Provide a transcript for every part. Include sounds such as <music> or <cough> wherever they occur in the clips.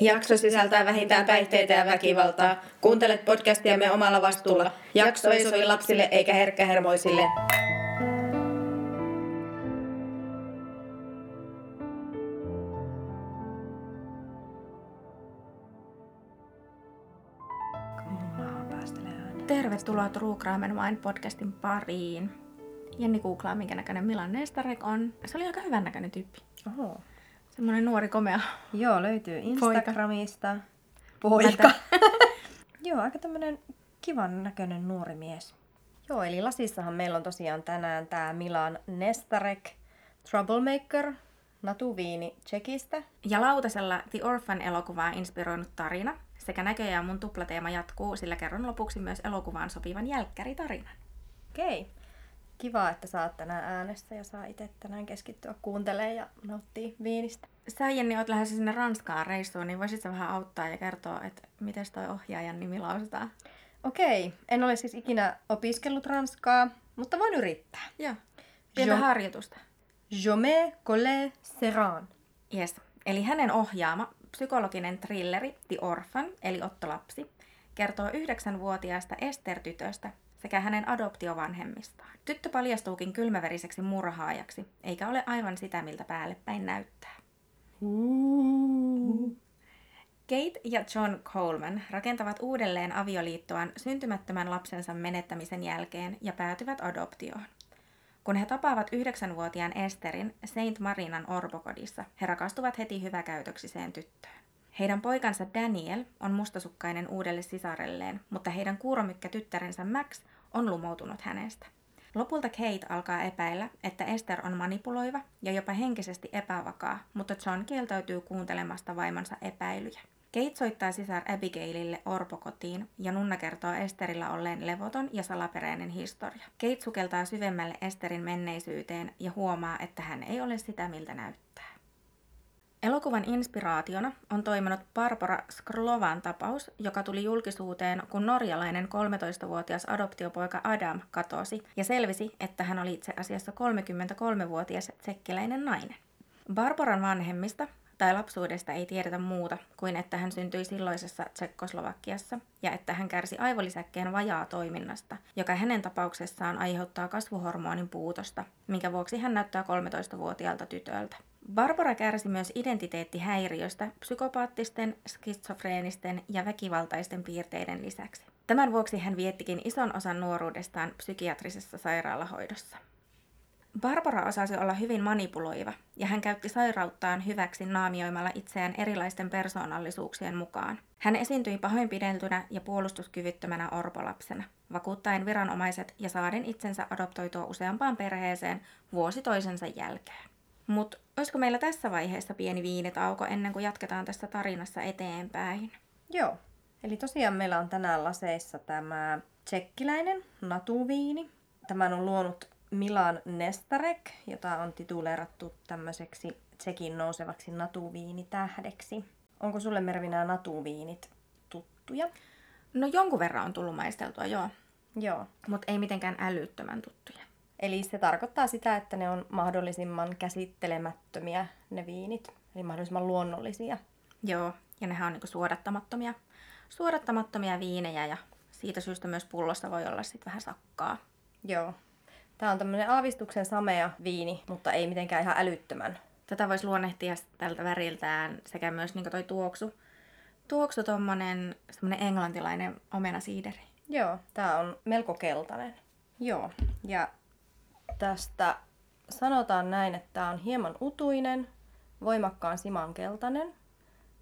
Jakso sisältää vähintään päihteitä ja väkivaltaa. Kuuntelet podcastiamme omalla vastuulla. Jakso ei sovi lapsille eikä herkkähermoisille. Tervetuloa True Crime Wine podcastin pariin. Jenni googlaa, minkä näköinen Milan Nestarek on. Se oli aika hyvän näköinen tyyppi. Oho. Semmoinen nuori komea. Joo, löytyy Instagramista. Poika. <laughs> Joo, aika tämmönen kivan näköinen nuori mies. Joo, eli lasissahan meillä on tosiaan tänään tää Milan Nestarek Troublemaker, natuviini Tsekistä. Ja lautasella The Orphan-elokuvaa inspiroinut tarina sekä näköjään mun tuplateema jatkuu, sillä kerron lopuksi myös elokuvaan sopivan jälkkäritarinan. Okei. Okay. Kiva, että sä oot tänään äänessä ja saa itse tänään keskittyä kuuntelemaan ja nauttii viinistä. Sä Jenni oot lähdössä sinne Ranskaan reissuun, niin voisit sä vähän auttaa ja kertoa, että miten toi ohjaajan nimi lausutaan? Okei, en ole siis ikinä opiskellut ranskaa, mutta voin yrittää. Joo. Pientä jo... harjoitusta. Je me colle Serran. Yes. Eli hänen ohjaama psykologinen thrilleri The Orphan, eli Ottolapsi, kertoo yhdeksänvuotiaasta Ester-tytöstä sekä hänen adoptiovanhemmistaan. Tyttö paljastuukin kylmäveriseksi murhaajaksi, eikä ole aivan sitä, miltä päälle päin näyttää. Kate ja John Coleman rakentavat uudelleen avioliittoaan syntymättömän lapsensa menettämisen jälkeen ja päätyvät adoptioon. Kun he tapaavat yhdeksänvuotiaan Esterin Saint Marinan orpokodissa, he rakastuvat heti hyväkäytöksiseen tyttöön. Heidän poikansa Daniel on mustasukkainen uudelle sisarelleen, mutta heidän kuuromykkä tyttärensä Max on lumoutunut hänestä. Lopulta Kate alkaa epäillä, että Esther on manipuloiva ja jopa henkisesti epävakaa, mutta John kieltäytyy kuuntelemasta vaimonsa epäilyjä. Kate soittaa sisar Abigailille orpokotiin ja Nunna kertoo Esterillä olleen levoton ja salaperäinen historia. Kate sukeltaa syvemmälle Esterin menneisyyteen ja huomaa, että hän ei ole sitä miltä näyttää. Elokuvan inspiraationa on toiminut Barbara Skrlovan tapaus, joka tuli julkisuuteen, kun norjalainen 13-vuotias adoptiopoika Adam katosi ja selvisi, että hän oli itse asiassa 33-vuotias tsekkiläinen nainen. Barbaran vanhemmista tai lapsuudesta ei tiedetä muuta kuin että hän syntyi silloisessa Tsekkoslovakiassa ja että hän kärsi aivolisäkkeen vajaa toiminnasta, joka hänen tapauksessaan aiheuttaa kasvuhormonin puutosta, minkä vuoksi hän näyttää 13-vuotiaalta tytöltä. Barbara kärsi myös identiteettihäiriöstä psykopaattisten, skitsofreenisten ja väkivaltaisten piirteiden lisäksi. Tämän vuoksi hän viettikin ison osan nuoruudestaan psykiatrisessa sairaalahoidossa. Barbara osasi olla hyvin manipuloiva, ja hän käytti sairauttaan hyväksi naamioimalla itseään erilaisten persoonallisuuksien mukaan. Hän esiintyi pahoinpideltynä ja puolustuskyvyttömänä orpolapsena, vakuuttaen viranomaiset ja saaden itsensä adoptoitua useampaan perheeseen vuosi toisensa jälkeen. Mutta olisiko meillä tässä vaiheessa pieni viinitauko ennen kuin jatketaan tässä tarinassa eteenpäin? Joo. Eli tosiaan meillä on tänään laseissa tämä tsekkiläinen natuviini. Tämän on luonut Milan Nestarek, jota on tituleerattu tämmöiseksi Tsekin nousevaksi natuviinitähdeksi. Onko sulle Mervi nämä natuviinit tuttuja? No jonkun verran on tullut maisteltua, joo. Joo. Mutta ei mitenkään älyttömän tuttuja. Eli se tarkoittaa sitä, että ne on mahdollisimman käsittelemättömiä ne viinit, eli mahdollisimman luonnollisia. Joo, ja nehän on niinku suodattamattomia, suodattamattomia viinejä ja siitä syystä myös pullossa voi olla sitten vähän sakkaa. Joo. Tämä on tämmöinen aavistuksen samea viini, mutta ei mitenkään ihan älyttömän. Tätä voisi luonnehtia tältä väriltään sekä myös niin toi tuoksu. Tuoksu tommonen semmonen englantilainen omenasiideri. Joo, tää on melko keltainen. Joo, ja tästä sanotaan näin, että tämä on hieman utuinen, voimakkaan simankeltainen,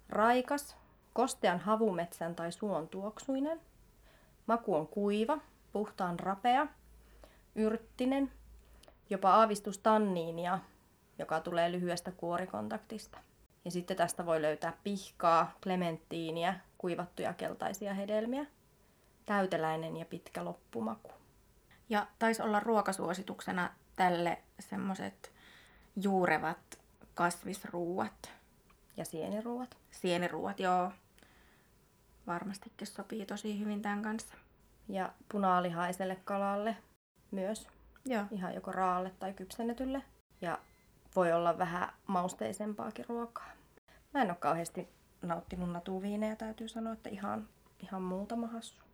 raikas, kostean havumetsän tai suon tuoksuinen. Maku on kuiva, puhtaan rapea, yrttinen, jopa aavistus tanniinia, joka tulee lyhyestä kuorikontaktista. Ja sitten tästä voi löytää pihkaa, klementtiiniä, kuivattuja keltaisia hedelmiä, täyteläinen ja pitkä loppumaku. Ja taisi olla ruokasuosituksena tälle semmoiset juurevat kasvisruuat. Ja sieniruuat. Sieniruuat, joo. Varmastikin sopii tosi hyvin tämän kanssa. Ja punaalihaiselle kalalle myös. Joo. Ihan joko raalle tai kypsennetylle. Ja voi olla vähän mausteisempaakin ruokaa. Mä en ole kauheasti nauttinut natuviinejä, täytyy sanoa, että ihan, ihan muutama hassu.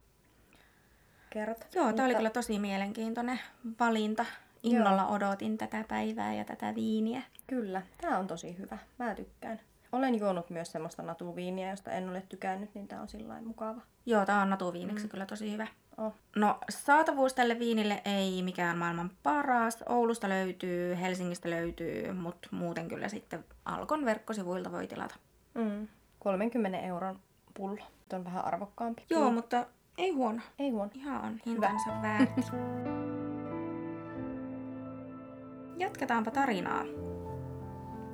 Kerrot. Joo, tämä oli kyllä tosi mielenkiintoinen valinta. Innolla Joo. odotin tätä päivää ja tätä viiniä. Kyllä, tämä on tosi hyvä. Mä tykkään. Olen juonut myös semmoista natuviiniä, josta en ole tykännyt, niin tämä on sillä mukava. Joo, tämä on natuviiniksi mm. kyllä tosi hyvä. Oh. No, saatavuus tälle viinille ei mikään maailman paras. Oulusta löytyy, Helsingistä löytyy, mutta muuten kyllä sitten Alkon verkkosivuilta voi tilata. Mm. 30 euron pullo. Tämä on vähän arvokkaampi. Joo, mm. mutta ei huono. Ei huono. Ihan on hintansa väärti. Jatketaanpa tarinaa.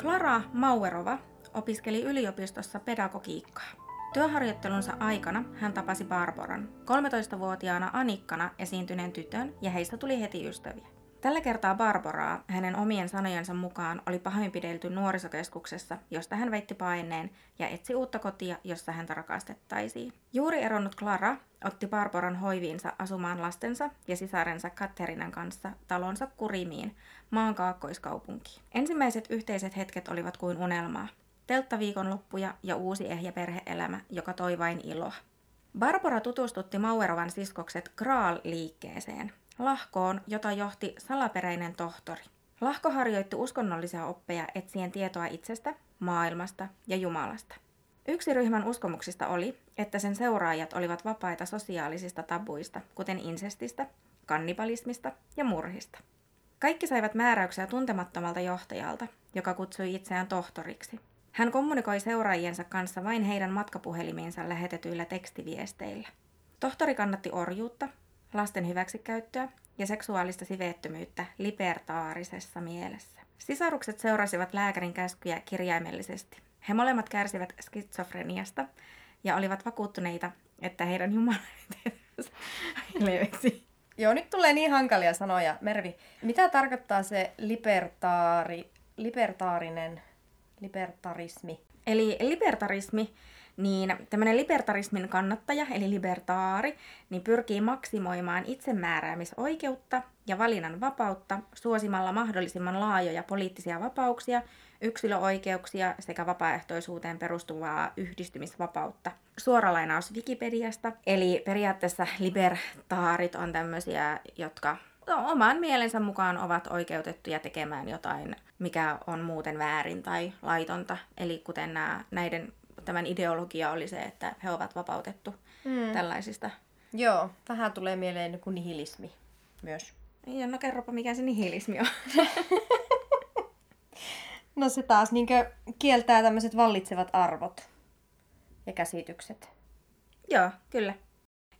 Klara Mauerova opiskeli yliopistossa pedagogiikkaa. Työharjoittelunsa aikana hän tapasi Barbaran, 13-vuotiaana Anikkana esiintyneen tytön, ja heistä tuli heti ystäviä. Tällä kertaa Barbaraa hänen omien sanojensa mukaan oli pahoinpidelty nuorisokeskuksessa, josta hän väitti paineen ja etsi uutta kotia, jossa häntä rakastettaisiin. Juuri eronnut Clara otti Barbaran hoiviinsa asumaan lastensa ja sisarensa Katerinan kanssa talonsa Kurimiin, maan kaakkoiskaupunkiin. Ensimmäiset yhteiset hetket olivat kuin unelmaa. Telttaviikonloppuja ja uusi ehjä perheelämä, joka toi vain iloa. Barbara tutustutti Mauerovan siskokset Graal-liikkeeseen, lahkoon, jota johti salaperäinen tohtori. Lahko harjoitti uskonnollisia oppeja etsien tietoa itsestä, maailmasta ja Jumalasta. Yksi ryhmän uskomuksista oli, että sen seuraajat olivat vapaita sosiaalisista tabuista, kuten insestistä, kannibalismista ja murhista. Kaikki saivat määräyksiä tuntemattomalta johtajalta, joka kutsui itseään tohtoriksi. Hän kommunikoi seuraajiensa kanssa vain heidän matkapuhelimiinsa lähetetyillä tekstiviesteillä. Tohtori kannatti orjuutta, lasten hyväksikäyttöä ja seksuaalista siveettömyyttä libertaarisessa mielessä. Sisarukset seurasivat lääkärin käskyjä kirjaimellisesti. He molemmat kärsivät skitsofreniasta ja olivat vakuuttuneita, että heidän jumalaniteetensä leveksi. <laughs> Joo, nyt tulee niin hankalia sanoja. Mervi, mitä tarkoittaa se libertaari, libertaarinen, libertarismi? Eli libertarismi niin tämmöinen libertarismin kannattaja, eli libertaari, niin pyrkii maksimoimaan itsemääräämisoikeutta ja valinnan vapautta suosimalla mahdollisimman laajoja poliittisia vapauksia, yksilöoikeuksia sekä vapaaehtoisuuteen perustuvaa yhdistymisvapautta. Suora lainaus Wikipediasta, eli periaatteessa libertaarit on tämmöisiä, jotka no, oman mielensä mukaan ovat oikeutettuja tekemään jotain, mikä on muuten väärin tai laitonta. Eli kuten nämä, näiden tämän ideologia oli se, että he ovat vapautettu mm. tällaisista. Joo, vähän tulee mieleen kuin nihilismi myös. Ja no kerropa, mikä se nihilismi on. <laughs> no se taas niin kieltää tämmöiset vallitsevat arvot ja käsitykset. Joo, kyllä.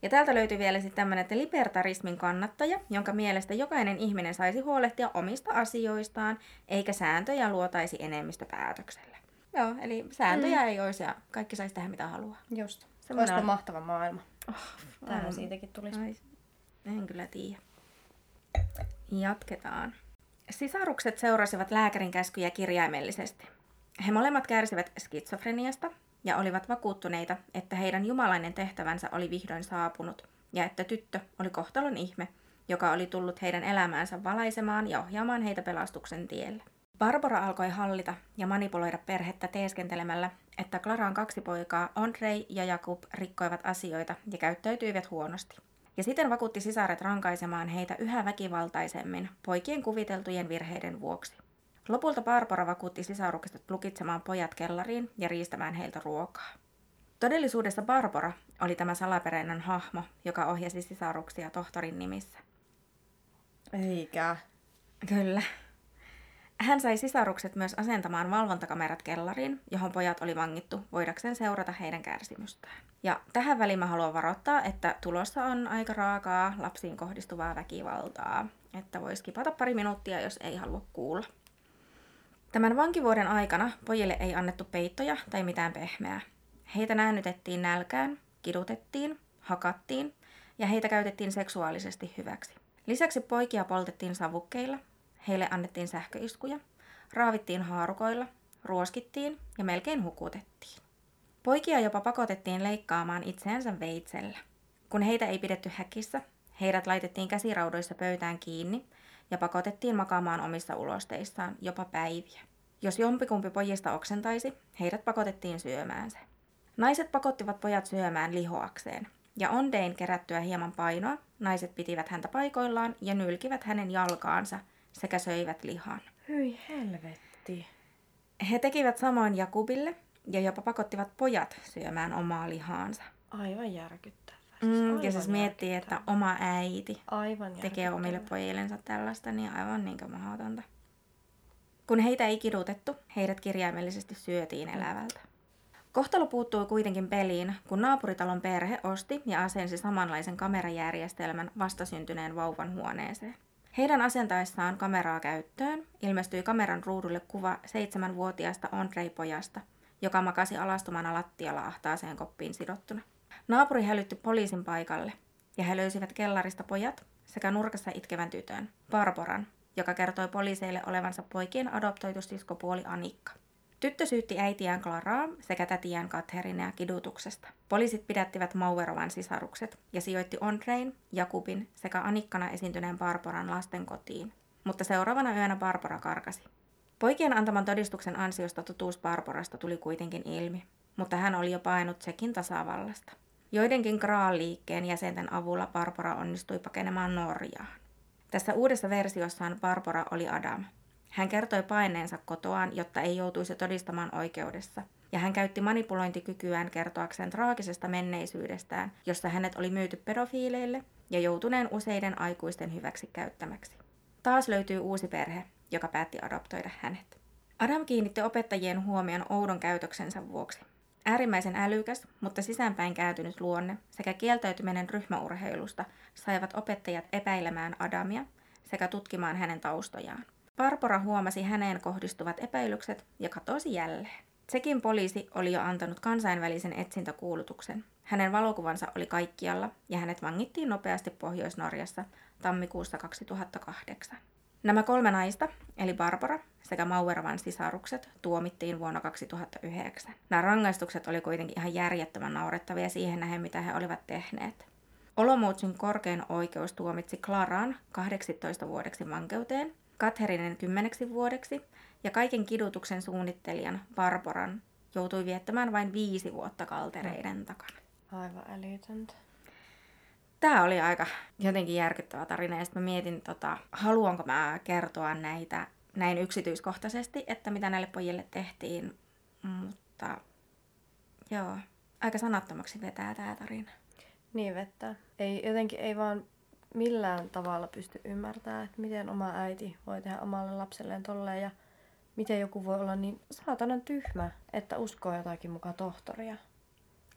Ja täältä löytyy vielä sitten tämmöinen, että libertarismin kannattaja, jonka mielestä jokainen ihminen saisi huolehtia omista asioistaan, eikä sääntöjä luotaisi enemmistöpäätöksellä. Joo, eli sääntöjä mm. ei olisi ja kaikki saisi tehdä mitä haluaa. Just. Semmoinen on... mahtava maailma. Oh, Tähän on... siitäkin tulisi. Ai, en kyllä tiedä. Jatketaan. Sisarukset seurasivat lääkärin käskyjä kirjaimellisesti. He molemmat kärsivät skitsofreniasta ja olivat vakuuttuneita, että heidän jumalainen tehtävänsä oli vihdoin saapunut ja että tyttö oli kohtalon ihme, joka oli tullut heidän elämäänsä valaisemaan ja ohjaamaan heitä pelastuksen tielle. Barbara alkoi hallita ja manipuloida perhettä teeskentelemällä, että Klaran kaksi poikaa, Andrei ja Jakub, rikkoivat asioita ja käyttäytyivät huonosti. Ja siten vakuutti sisaret rankaisemaan heitä yhä väkivaltaisemmin poikien kuviteltujen virheiden vuoksi. Lopulta Barbara vakuutti sisarukset lukitsemaan pojat kellariin ja riistämään heiltä ruokaa. Todellisuudessa Barbara oli tämä salaperäinen hahmo, joka ohjasi sisaruksia tohtorin nimissä. Eikä. Kyllä. Hän sai sisarukset myös asentamaan valvontakamerat kellariin, johon pojat oli vangittu voidakseen seurata heidän kärsimystään. Ja tähän väliin mä haluan varoittaa, että tulossa on aika raakaa lapsiin kohdistuvaa väkivaltaa, että voisi kipata pari minuuttia, jos ei halua kuulla. Tämän vankivuoden aikana pojille ei annettu peittoja tai mitään pehmeää. Heitä näännytettiin nälkään, kidutettiin, hakattiin ja heitä käytettiin seksuaalisesti hyväksi. Lisäksi poikia poltettiin savukkeilla, Heille annettiin sähköiskuja, raavittiin haarukoilla, ruoskittiin ja melkein hukutettiin. Poikia jopa pakotettiin leikkaamaan itseänsä veitsellä. Kun heitä ei pidetty häkissä, heidät laitettiin käsiraudoissa pöytään kiinni ja pakotettiin makaamaan omissa ulosteissaan jopa päiviä. Jos jompikumpi pojista oksentaisi, heidät pakotettiin syömään se. Naiset pakottivat pojat syömään lihoakseen, ja Ondein kerättyä hieman painoa, naiset pitivät häntä paikoillaan ja nylkivät hänen jalkaansa sekä söivät lihan. Hyi helvetti. He tekivät samoin Jakubille ja jopa pakottivat pojat syömään omaa lihaansa. Aivan järkyttävää. Mm, ja siis miettii, että oma äiti Aivan tekee omille pojillensa tällaista, niin aivan niin mahdotonta. Kun heitä ei kidutettu, heidät kirjaimellisesti syötiin elävältä. Kohtalo puuttui kuitenkin peliin, kun naapuritalon perhe osti ja asensi samanlaisen kamerajärjestelmän vastasyntyneen vauvan huoneeseen. Heidän asentaessaan kameraa käyttöön ilmestyi kameran ruudulle kuva seitsemänvuotiaasta Andrei-pojasta, joka makasi alastumana lattialla ahtaaseen koppiin sidottuna. Naapuri hälytti poliisin paikalle, ja he löysivät kellarista pojat sekä nurkassa itkevän tytön, Barboran, joka kertoi poliiseille olevansa poikien adoptoitu siskopuoli Anikka. Tyttö syytti äitiään Klaraa sekä tätiään Katherinea kidutuksesta. Poliisit pidättivät Mauerovan sisarukset ja sijoitti Andrein, Jakubin sekä Anikkana esiintyneen Barbaran lasten kotiin. Mutta seuraavana yönä Barbara karkasi. Poikien antaman todistuksen ansiosta totuus Barbarasta tuli kuitenkin ilmi, mutta hän oli jo painut Tsekin tasavallasta. Joidenkin Graal-liikkeen jäsenten avulla Barbara onnistui pakenemaan Norjaan. Tässä uudessa versiossaan Barbara oli Adam, hän kertoi paineensa kotoaan, jotta ei joutuisi todistamaan oikeudessa, ja hän käytti manipulointikykyään kertoakseen traagisesta menneisyydestään, jossa hänet oli myyty pedofiileille ja joutuneen useiden aikuisten hyväksi käyttämäksi. Taas löytyy uusi perhe, joka päätti adoptoida hänet. Adam kiinnitti opettajien huomion oudon käytöksensä vuoksi. Äärimmäisen älykäs, mutta sisäänpäin kääntynyt luonne sekä kieltäytyminen ryhmäurheilusta saivat opettajat epäilemään Adamia sekä tutkimaan hänen taustojaan. Barbara huomasi häneen kohdistuvat epäilykset ja katosi jälleen. Sekin poliisi oli jo antanut kansainvälisen etsintäkuulutuksen. Hänen valokuvansa oli kaikkialla ja hänet vangittiin nopeasti Pohjois-Norjassa tammikuussa 2008. Nämä kolme naista, eli Barbara sekä Mauervan sisarukset, tuomittiin vuonna 2009. Nämä rangaistukset oli kuitenkin ihan järjettömän naurettavia siihen nähden, mitä he olivat tehneet. Olomoucin korkein oikeus tuomitsi Klaraan 18 vuodeksi vankeuteen Katherinen kymmeneksi vuodeksi ja kaiken kidutuksen suunnittelijan Barbaran joutui viettämään vain viisi vuotta kaltereiden mm. takana. Aivan älytöntä. Tämä oli aika jotenkin järkyttävä tarina ja sitten mä mietin, tota, haluanko mä kertoa näitä näin yksityiskohtaisesti, että mitä näille pojille tehtiin, mutta joo, aika sanattomaksi vetää tämä tarina. Niin vettä. Ei, jotenkin ei vaan millään tavalla pysty ymmärtämään, että miten oma äiti voi tehdä omalle lapselleen tolleen ja miten joku voi olla niin saatanan tyhmä, että uskoo jotakin mukaan tohtoria.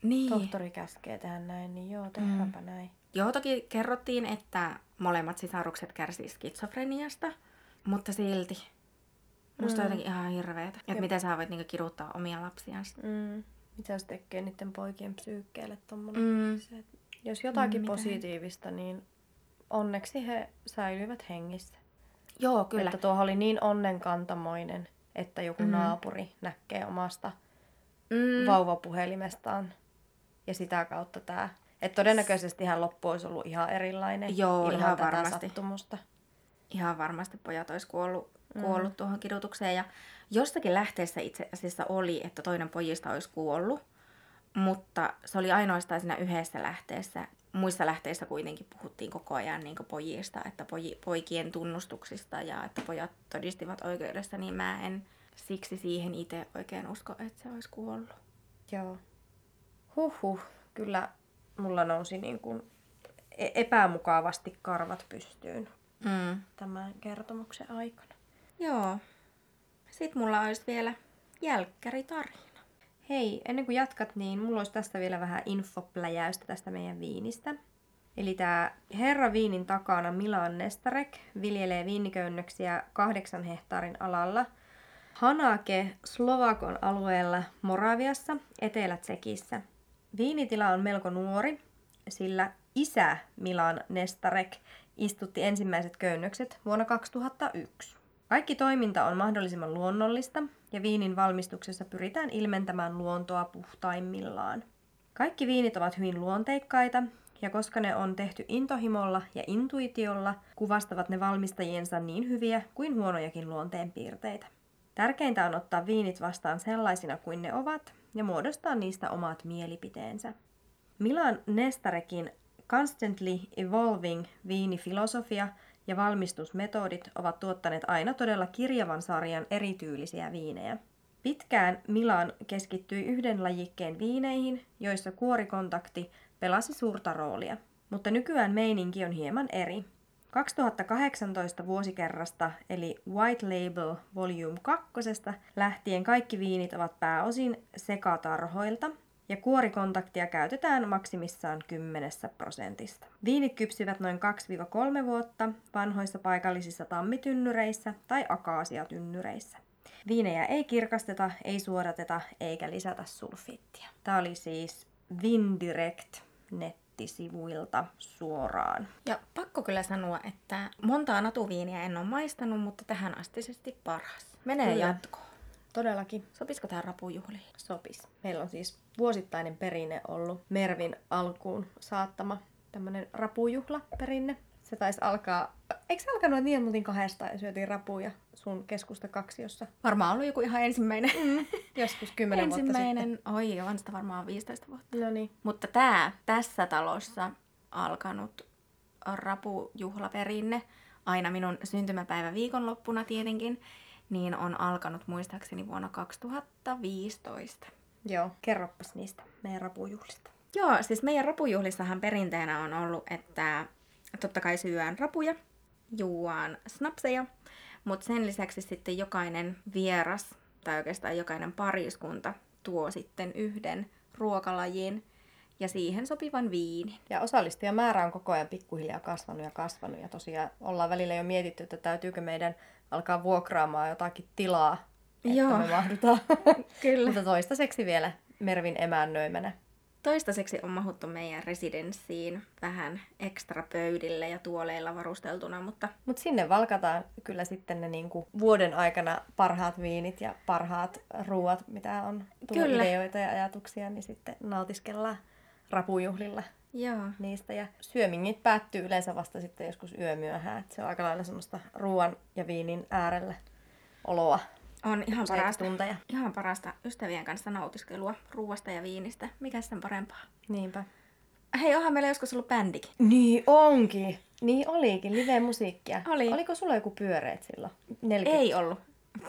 Niin. Tohtori käskee tehdä näin, niin joo, tehdäänpä mm. näin. Joo, toki kerrottiin, että molemmat sisarukset kärsivät skitsofreniasta, mutta silti. Musta mm. jotenkin ihan hirveetä. Että miten sä voit niinku kiduttaa omia lapsiaan. Mm. Mitä se tekee niiden poikien psyykkeelle tommonen. Mm. Se, jos jotakin mm, positiivista, niin onneksi he säilyivät hengissä. Joo, kyllä. Että tuo oli niin onnenkantamoinen, että joku mm. naapuri näkee omasta mm. vauvapuhelimestaan. Ja sitä kautta tämä. Että todennäköisesti hän loppu olisi ollut ihan erilainen Joo, ihan varmasti. sattumusta. Ihan varmasti pojat olisi kuollut, mm. kuollut mm. tuohon kidutukseen. Ja jostakin lähteessä itse asiassa oli, että toinen pojista olisi kuollut. Mutta se oli ainoastaan siinä yhdessä lähteessä, muissa lähteissä kuitenkin puhuttiin koko ajan niin pojista, että poji, poikien tunnustuksista ja että pojat todistivat oikeudessa, niin mä en siksi siihen itse oikein usko, että se olisi kuollut. Joo. Huhhuh, kyllä mulla nousi niin kuin e- epämukavasti karvat pystyyn mm. tämän kertomuksen aikana. Joo. Sitten mulla olisi vielä jälkkäritarina. Hei, ennen kuin jatkat, niin mulla olisi tästä vielä vähän infopläjäystä tästä meidän viinistä. Eli tämä Herra Viinin takana Milan Nestarek viljelee viiniköynnöksiä kahdeksan hehtaarin alalla Hanake Slovakon alueella Moraviassa, Etelä-Tsekissä. Viinitila on melko nuori, sillä isä Milan Nestarek istutti ensimmäiset köynnökset vuonna 2001. Kaikki toiminta on mahdollisimman luonnollista ja viinin valmistuksessa pyritään ilmentämään luontoa puhtaimmillaan. Kaikki viinit ovat hyvin luonteikkaita ja koska ne on tehty intohimolla ja intuitiolla, kuvastavat ne valmistajiensa niin hyviä kuin huonojakin luonteenpiirteitä. Tärkeintä on ottaa viinit vastaan sellaisina kuin ne ovat ja muodostaa niistä omat mielipiteensä. Milan Nestarekin Constantly Evolving viinifilosofia ja valmistusmetodit ovat tuottaneet aina todella kirjavan sarjan erityylisiä viinejä. Pitkään Milan keskittyi yhden lajikkeen viineihin, joissa kuorikontakti pelasi suurta roolia. Mutta nykyään meininki on hieman eri. 2018 vuosikerrasta eli White Label Volume 2 lähtien kaikki viinit ovat pääosin sekatarhoilta ja kuorikontaktia käytetään maksimissaan 10 prosentista. Viinit kypsyvät noin 2-3 vuotta vanhoissa paikallisissa tammitynnyreissä tai akaasiatynnyreissä. Viinejä ei kirkasteta, ei suodateta eikä lisätä sulfiittia. Tämä oli siis Vindirect nettisivuilta suoraan. Ja pakko kyllä sanoa, että montaa natuviiniä en ole maistanut, mutta tähän astisesti paras. Menee Kyllä. jatkoon. Todellakin Sopisiko tämä rapujuhliin? sopis. Meillä on siis vuosittainen perinne ollut Mervin alkuun saattama tämmöinen rapujuhlaperinne. Se taisi alkaa, eikö se alkanut niin, että me kahdesta ja syötiin rapuja sun keskusta kaksiossa Varmaan ollut joku ihan ensimmäinen. Mm. joskus kymmenen vuotta ensimmäinen. Oi, on sitä varmaan 15 vuotta. sitten. No niin. Mutta tämä tässä talossa alkanut rapujuhlaperinne, aina minun syntymäpäivä viikonloppuna tietenkin, niin on alkanut muistaakseni vuonna 2015. Joo, kerroppas niistä meidän rapujuhlista. Joo, siis meidän rapujuhlissahan perinteenä on ollut, että totta kai syödään rapuja, juuaan snapseja, mutta sen lisäksi sitten jokainen vieras tai oikeastaan jokainen pariskunta tuo sitten yhden ruokalajin ja siihen sopivan viinin. Ja osallistujamäärä on koko ajan pikkuhiljaa kasvanut ja kasvanut. Ja tosiaan ollaan välillä jo mietitty, että täytyykö meidän alkaa vuokraamaan jotakin tilaa, että Joo. me mahdutaan. <laughs> Kyllä. Mutta toistaiseksi vielä Mervin emännöimänä. Toistaiseksi on mahuttu meidän residenssiin vähän ekstra pöydille ja tuoleilla varusteltuna, mutta Mutta sinne valkataan kyllä sitten ne niinku vuoden aikana parhaat viinit ja parhaat ruuat, mitä on tullut Kyllä. ideoita ja ajatuksia, niin sitten nautiskellaan rapujuhlilla joo. niistä. Ja syömingit päättyy yleensä vasta sitten joskus yömyöhään. Et se on aika lailla semmoista ruoan ja viinin äärellä oloa. On ihan parasta, tunteja. ihan parasta ystävien kanssa nautiskelua ruuasta ja viinistä. Mikä sen parempaa? Niinpä. Hei, onhan meillä joskus ollut bändikin. Niin onkin. Niin olikin, live-musiikkia. Oli. Oliko sulla joku pyöreät silloin? 40. Ei ollut. <laughs>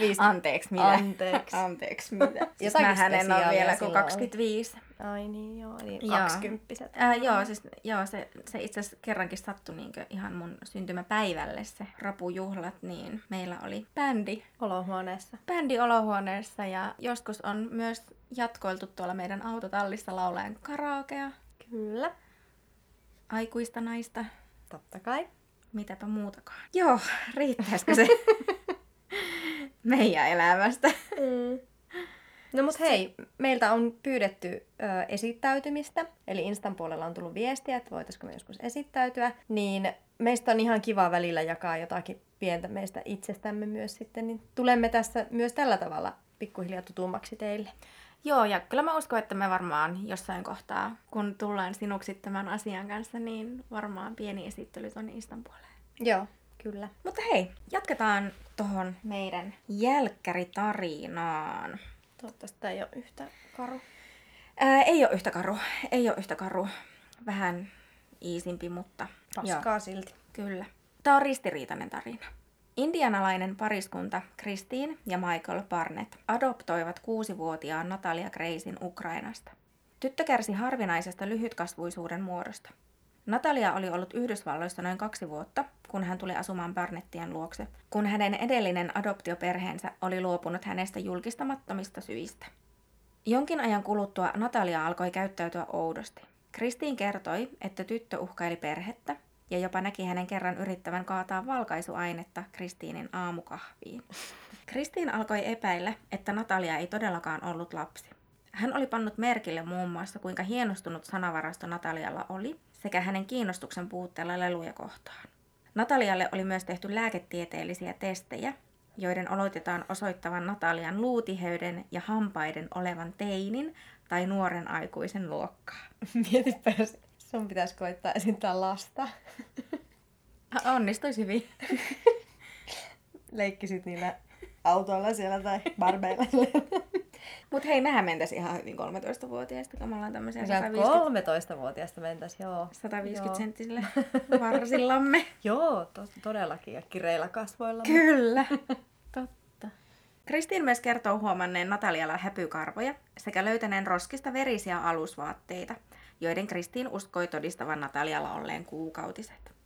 50. Anteeksi, mitä? Anteeksi. Anteeksi, mitä? <laughs> Siis mähän en ole vielä kuin silloin oli. 25. Ai niin, joo. Eli Joo. 20 Ää, joo, siis, joo, se, se itse asiassa kerrankin sattui niinkö ihan mun syntymäpäivälle se rapujuhlat, niin meillä oli bändi, Olohuoneessa. bändi olohuoneessa ja joskus on myös jatkoiltu tuolla meidän autotallissa laulaen karaokea, Kyllä. aikuista naista, Totta kai. mitäpä muutakaan. Joo, riittäisikö se <laughs> meidän elämästä? Mm. No mut hei, meiltä on pyydetty ö, esittäytymistä, eli Instan puolella on tullut viestiä, että voitaisiko me joskus esittäytyä, niin meistä on ihan kiva välillä jakaa jotakin pientä meistä itsestämme myös sitten, niin tulemme tässä myös tällä tavalla pikkuhiljaa tutummaksi teille. Joo, ja kyllä mä uskon, että me varmaan jossain kohtaa, kun tullaan sinuksi tämän asian kanssa, niin varmaan pieni esittely tuonne Instan puolelle. Joo, kyllä. Mutta hei, jatketaan tuohon meidän jälkkäritarinaan. Toivottavasti tämä ei ole yhtä karu. Ää, ei ole yhtä karu, ei ole yhtä karu. Vähän iisimpi, mutta Paskaa silti. kyllä. Tämä on ristiriitainen tarina. Indianalainen pariskunta Christine ja Michael Barnett adoptoivat kuusivuotiaan Natalia Graysin Ukrainasta. Tyttö kärsi harvinaisesta lyhytkasvuisuuden muodosta. Natalia oli ollut Yhdysvalloissa noin kaksi vuotta, kun hän tuli asumaan Barnettien luokse, kun hänen edellinen adoptioperheensä oli luopunut hänestä julkistamattomista syistä. Jonkin ajan kuluttua Natalia alkoi käyttäytyä oudosti. Kristiin kertoi, että tyttö uhkaili perhettä ja jopa näki hänen kerran yrittävän kaataa valkaisuainetta Kristiinin aamukahviin. Kristiin alkoi epäillä, että Natalia ei todellakaan ollut lapsi. Hän oli pannut merkille muun muassa, kuinka hienostunut sanavarasto Natalialla oli, sekä hänen kiinnostuksen puutteella leluja kohtaan. Natalialle oli myös tehty lääketieteellisiä testejä, joiden oletetaan osoittavan Natalian luutiheyden ja hampaiden olevan teinin tai nuoren aikuisen luokkaa. <laughs> Mietipä, jos sun pitäisi koittaa esittää lasta. Onnistuisi hyvin. <laughs> Leikkisit niillä autoilla siellä tai barbeilla. <laughs> Mut hei, mehän mentäis ihan hyvin 13-vuotiaista, kun me ollaan tämmöisiä Ja 150, 13-vuotiaasta mentäis, joo. 150 Joo. senttisille <laughs> varsillamme. Joo, to, todellakin. Ja kireillä kasvoilla. Kyllä, <laughs> totta. Kristiin myös kertoo huomanneen Natalialla häpykarvoja sekä löytäneen roskista verisiä alusvaatteita, joiden Kristiin uskoi todistavan Natalialla olleen kuukautiset.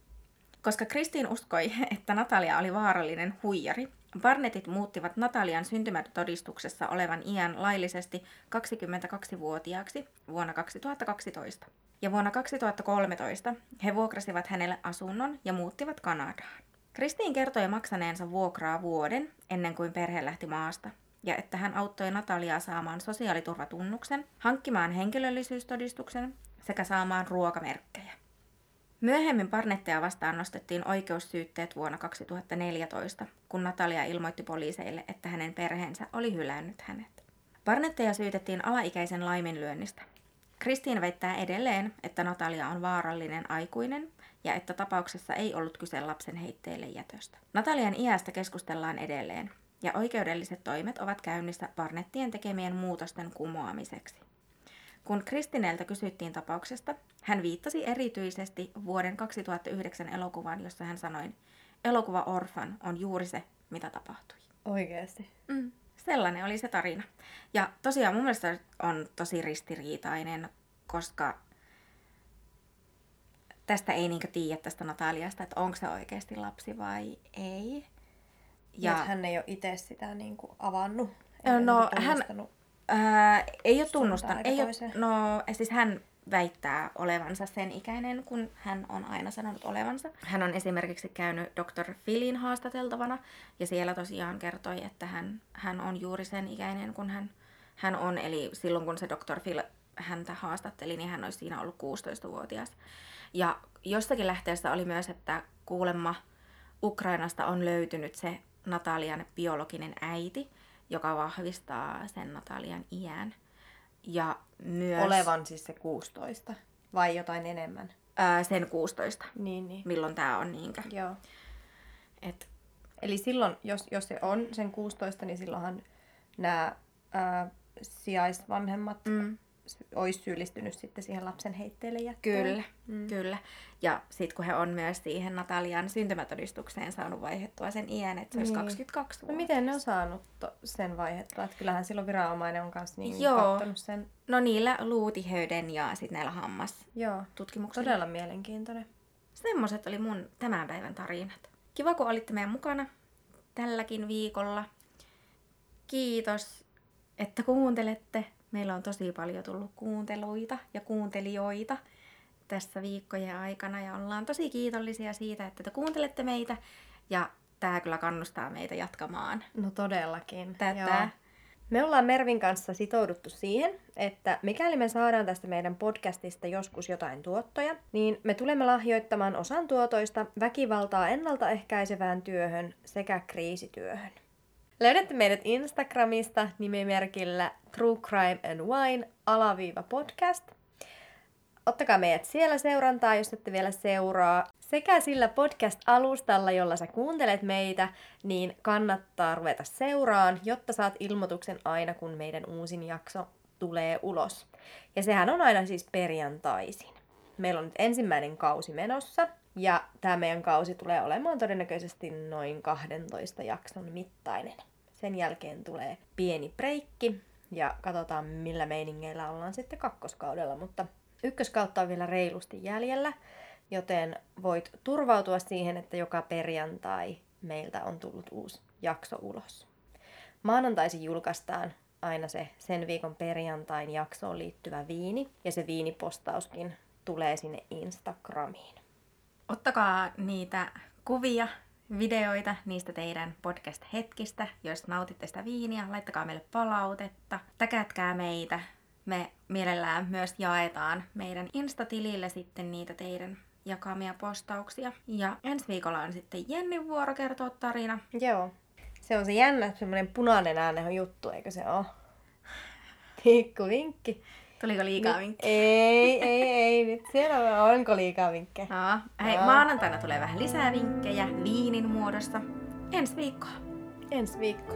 Koska Kristiin uskoi, <laughs> että Natalia oli vaarallinen huijari, Barnettit muuttivat Natalian syntymätodistuksessa olevan iän laillisesti 22-vuotiaaksi vuonna 2012. Ja vuonna 2013 he vuokrasivat hänelle asunnon ja muuttivat Kanadaan. Kristiin kertoi maksaneensa vuokraa vuoden ennen kuin perhe lähti maasta, ja että hän auttoi Nataliaa saamaan sosiaaliturvatunnuksen, hankkimaan henkilöllisyystodistuksen sekä saamaan ruokamerkkejä. Myöhemmin Barnetteja vastaan nostettiin oikeussyytteet vuonna 2014, kun Natalia ilmoitti poliiseille, että hänen perheensä oli hylännyt hänet. Barnetteja syytettiin alaikäisen laiminlyönnistä. Kristiin väittää edelleen, että Natalia on vaarallinen aikuinen ja että tapauksessa ei ollut kyse lapsen heitteille jätöstä. Natalian iästä keskustellaan edelleen, ja oikeudelliset toimet ovat käynnissä Barnettien tekemien muutosten kumoamiseksi. Kun Kristineltä kysyttiin tapauksesta, hän viittasi erityisesti vuoden 2009 elokuvaan, jossa hän sanoi, elokuva Orphan on juuri se, mitä tapahtui. Oikeesti. Mm. Sellainen oli se tarina. Ja tosiaan mun mielestä on tosi ristiriitainen, koska tästä ei niinkö tiedä tästä Nataliasta, että onko se oikeasti lapsi vai ei. Ja hän ei ole itse sitä niin kuin avannut. No, niinku hän-. Ää, ei ole tunnustanut. Ei ole, no, siis hän väittää olevansa sen ikäinen, kun hän on aina sanonut olevansa. Hän on esimerkiksi käynyt Dr. Philin haastateltavana ja siellä tosiaan kertoi, että hän, hän on juuri sen ikäinen, kun hän, hän on. Eli silloin kun se Dr. Phil häntä haastatteli, niin hän olisi siinä ollut 16-vuotias. Ja jossakin lähteessä oli myös, että kuulemma Ukrainasta on löytynyt se Natalian biologinen äiti, joka vahvistaa sen Natalian iän. Ja myös Olevan siis se 16. Vai jotain enemmän. ää, sen 16, Niin, niin. milloin tämä on niinkö. Joo. Et, Eli silloin, jos, jos se on sen 16, niin silloinhan nämä sijaisvanhemmat mm, olisi syyllistynyt sitten siihen lapsen heitteelle jättöön. kyllä, mm. kyllä. Ja sitten kun he on myös siihen Natalian syntymätodistukseen saanut vaihettua sen iän, että se olisi Niin. 22 No vuotta. miten ne on saanut sen vaihettua? Että kyllähän silloin viranomainen on kanssa niin Joo. kattonut sen. No niillä luutihöyden ja sitten näillä hammastutkimuksilla. Joo, todella mielenkiintoinen. Semmoiset oli mun tämän päivän tarinat. Kiva, kun olitte meidän mukana tälläkin viikolla. Kiitos, että kuuntelette. Meillä on tosi paljon tullut kuunteluita ja kuuntelijoita tässä viikkojen aikana ja ollaan tosi kiitollisia siitä, että te kuuntelette meitä ja tämä kyllä kannustaa meitä jatkamaan No todellakin. tätä. Joo. Me ollaan Mervin kanssa sitouduttu siihen, että mikäli me saadaan tästä meidän podcastista joskus jotain tuottoja, niin me tulemme lahjoittamaan osan tuotoista väkivaltaa ennaltaehkäisevään työhön sekä kriisityöhön. Löydätte meidät Instagramista nimimerkillä True Crime and Wine alaviiva podcast. Ottakaa meidät siellä seurantaa, jos ette vielä seuraa. Sekä sillä podcast-alustalla, jolla sä kuuntelet meitä, niin kannattaa ruveta seuraan, jotta saat ilmoituksen aina, kun meidän uusin jakso tulee ulos. Ja sehän on aina siis perjantaisin. Meillä on nyt ensimmäinen kausi menossa, ja tämä meidän kausi tulee olemaan todennäköisesti noin 12 jakson mittainen. Sen jälkeen tulee pieni breikki, ja katsotaan millä meiningeillä ollaan sitten kakkoskaudella, mutta ykköskautta on vielä reilusti jäljellä, joten voit turvautua siihen, että joka perjantai meiltä on tullut uusi jakso ulos. Maanantaisin julkaistaan aina se sen viikon perjantain jaksoon liittyvä viini, ja se viinipostauskin tulee sinne Instagramiin. Ottakaa niitä kuvia, videoita niistä teidän podcast-hetkistä, joista nautitte sitä viiniä. Laittakaa meille palautetta, täkätkää meitä. Me mielellään myös jaetaan meidän Insta-tilille sitten niitä teidän jakamia postauksia. Ja ensi viikolla on sitten Jennin vuoro kertoa tarina. Joo. Se on se jännä, semmoinen punainen äänen juttu, eikö se ole? Pikku vinkki. Tuliko liikaa vinkkejä? Ei, ei, ei. Nyt siellä on, onko liikaa vinkkejä? No, hei, Joo. maanantaina tulee vähän lisää vinkkejä viinin muodossa. Ensi viikkoa. Ensi viikko.